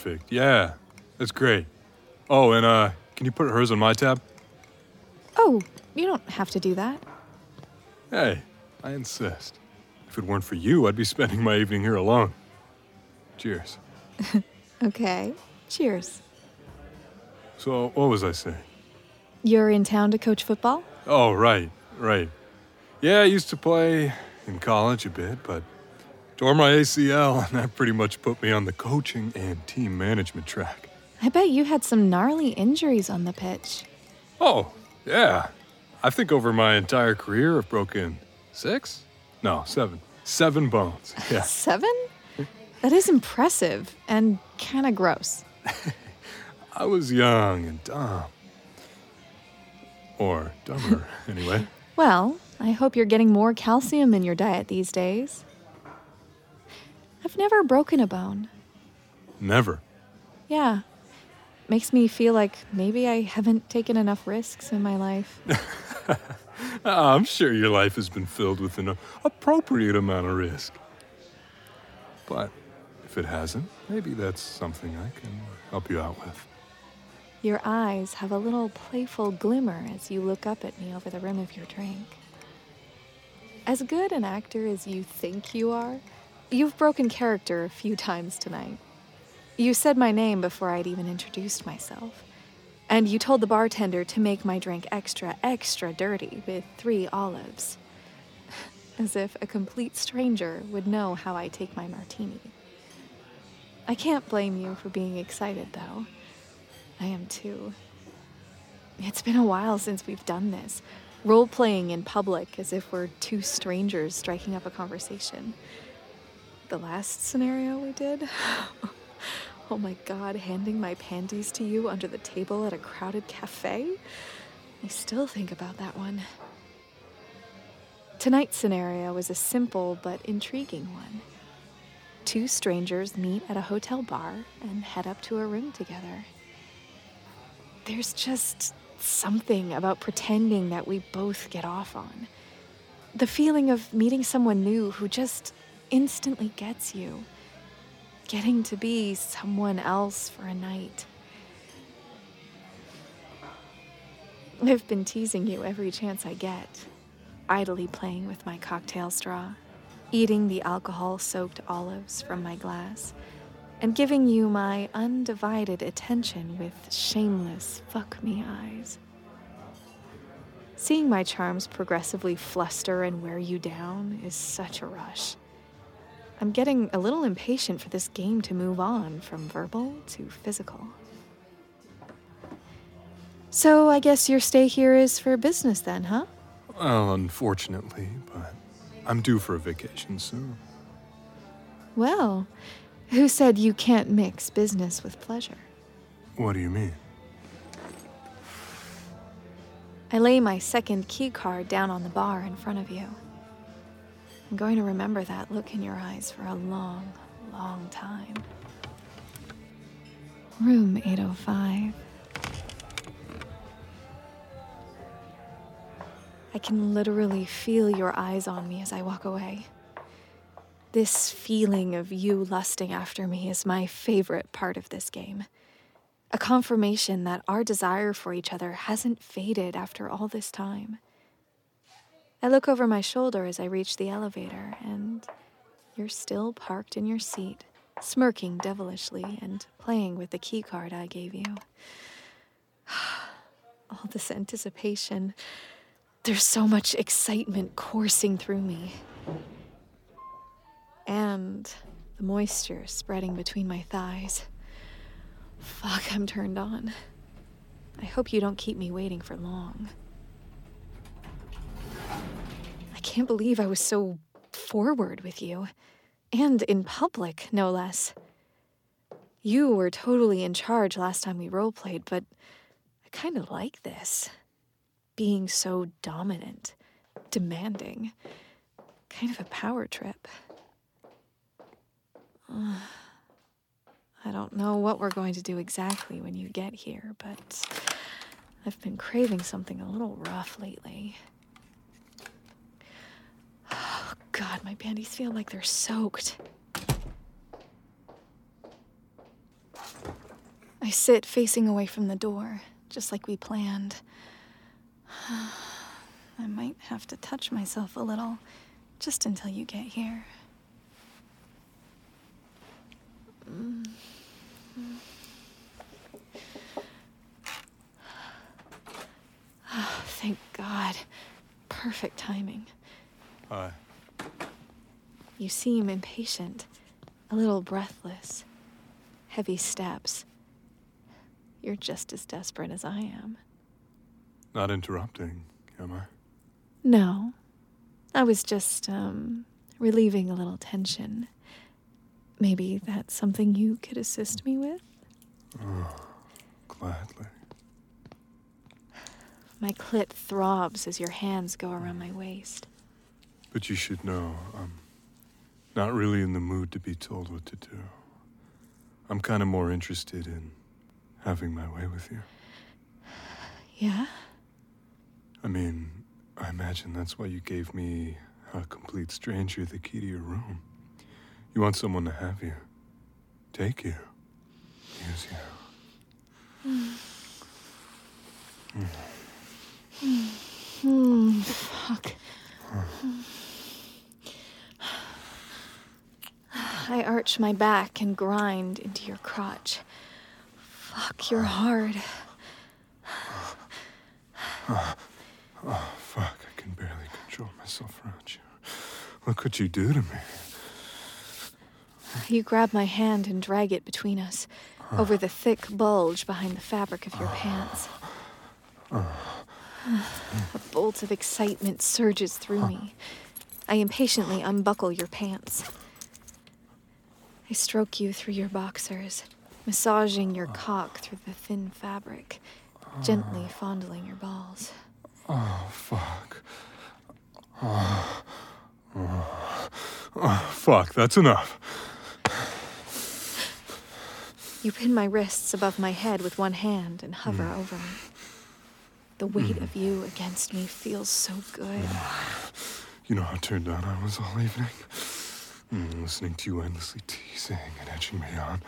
Perfect. Yeah, that's great. Oh, and uh, can you put hers on my tab? Oh, you don't have to do that. Hey, I insist. If it weren't for you, I'd be spending my evening here alone. Cheers. Okay. Cheers. So, what was I saying? You're in town to coach football? Oh, right, right. Yeah, I used to play in college a bit, but tore my ACL, and that pretty much put me on the coaching and team management track. I bet you had some gnarly injuries on the pitch. Oh, yeah. I think over my entire career, I've broken six? No, seven. Seven bones. Yeah. Seven? That is impressive and kind of gross. I was young and dumb. Or dumber, anyway. Well, I hope you're getting more calcium in your diet these days. I've never broken a bone. Never. Yeah. Makes me feel like maybe I haven't taken enough risks in my life. I'm sure your life has been filled with an appropriate amount of risk. But if it hasn't, maybe that's something I can help you out with. Your eyes have a little playful glimmer as you look up at me over the rim of your drink. As good an actor as you think you are, you've broken character a few times tonight. You said my name before I'd even introduced myself. And you told the bartender to make my drink extra, extra dirty with three olives. As if a complete stranger would know how I take my martini. I can't blame you for being excited, though. I am too. It's been a while since we've done this. Role playing in public as if we're two strangers striking up a conversation. The last scenario we did? oh my god, handing my panties to you under the table at a crowded cafe? I still think about that one. Tonight's scenario is a simple but intriguing one. Two strangers meet at a hotel bar and head up to a room together. There's just something about pretending that we both get off on. The feeling of meeting someone new who just instantly gets you. Getting to be someone else for a night. I've been teasing you every chance I get, idly playing with my cocktail straw, eating the alcohol soaked olives from my glass, and giving you my undivided attention with shameless fuck me eyes. Seeing my charms progressively fluster and wear you down is such a rush. I'm getting a little impatient for this game to move on from verbal to physical. So I guess your stay here is for business then, huh? Well, unfortunately, but I'm due for a vacation soon. Well, who said you can't mix business with pleasure? What do you mean? I lay my second key card down on the bar in front of you. I'm going to remember that look in your eyes for a long, long time. Room 805. I can literally feel your eyes on me as I walk away. This feeling of you lusting after me is my favorite part of this game. A confirmation that our desire for each other hasn't faded after all this time. I look over my shoulder as I reach the elevator, and you're still parked in your seat, smirking devilishly and playing with the key card I gave you. All this anticipation. There's so much excitement coursing through me. And the moisture spreading between my thighs. Fuck, I'm turned on. I hope you don't keep me waiting for long. I can't believe I was so forward with you. And in public, no less. You were totally in charge last time we roleplayed, but I kind of like this. Being so dominant, demanding. Kind of a power trip. I don't know what we're going to do exactly when you get here, but I've been craving something a little rough lately. God, my panties feel like they're soaked. I sit facing away from the door, just like we planned. I might have to touch myself a little, just until you get here. Oh, thank God. Perfect timing. Hi. You seem impatient, a little breathless, heavy steps. You're just as desperate as I am. Not interrupting, am I? No. I was just, um, relieving a little tension. Maybe that's something you could assist me with? Oh, Gladly. My clit throbs as your hands go around my waist. But you should know, I'm not really in the mood to be told what to do. I'm kind of more interested in having my way with you. Yeah? I mean, I imagine that's why you gave me, a complete stranger, the key to your room. You want someone to have you, take you, use you. Hmm, fuck. I arch my back and grind into your crotch. Fuck, you're hard. Oh, fuck, I can barely control myself around you. Look what you do to me. You grab my hand and drag it between us, over the thick bulge behind the fabric of your pants. A bolt of excitement surges through me. I impatiently unbuckle your pants. I stroke you through your boxers, massaging your cock through the thin fabric, gently ah. fondling your balls. Oh, fuck. Oh, oh, oh, fuck, that's enough. You pin my wrists above my head with one hand and hover mm. over me. The weight mm. of you against me feels so good. You know how turned on I was all evening? Mm, listening to you endlessly teasing and edging me on.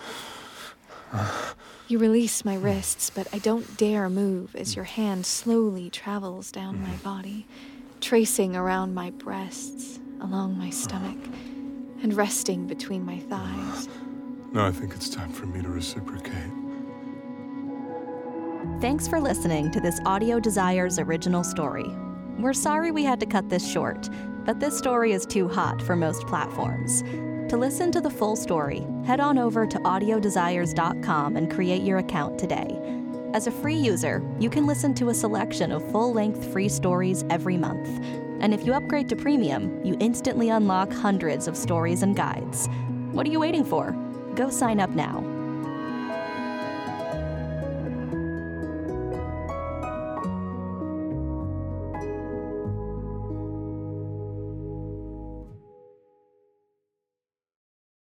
You release my wrists, but I don't dare move as your hand slowly travels down my body, tracing around my breasts, along my stomach, and resting between my thighs. Now I think it's time for me to reciprocate. Thanks for listening to this Audio Desires original story. We're sorry we had to cut this short, but this story is too hot for most platforms. To listen to the full story, head on over to audiodesires.com and create your account today. As a free user, you can listen to a selection of full length free stories every month. And if you upgrade to premium, you instantly unlock hundreds of stories and guides. What are you waiting for? Go sign up now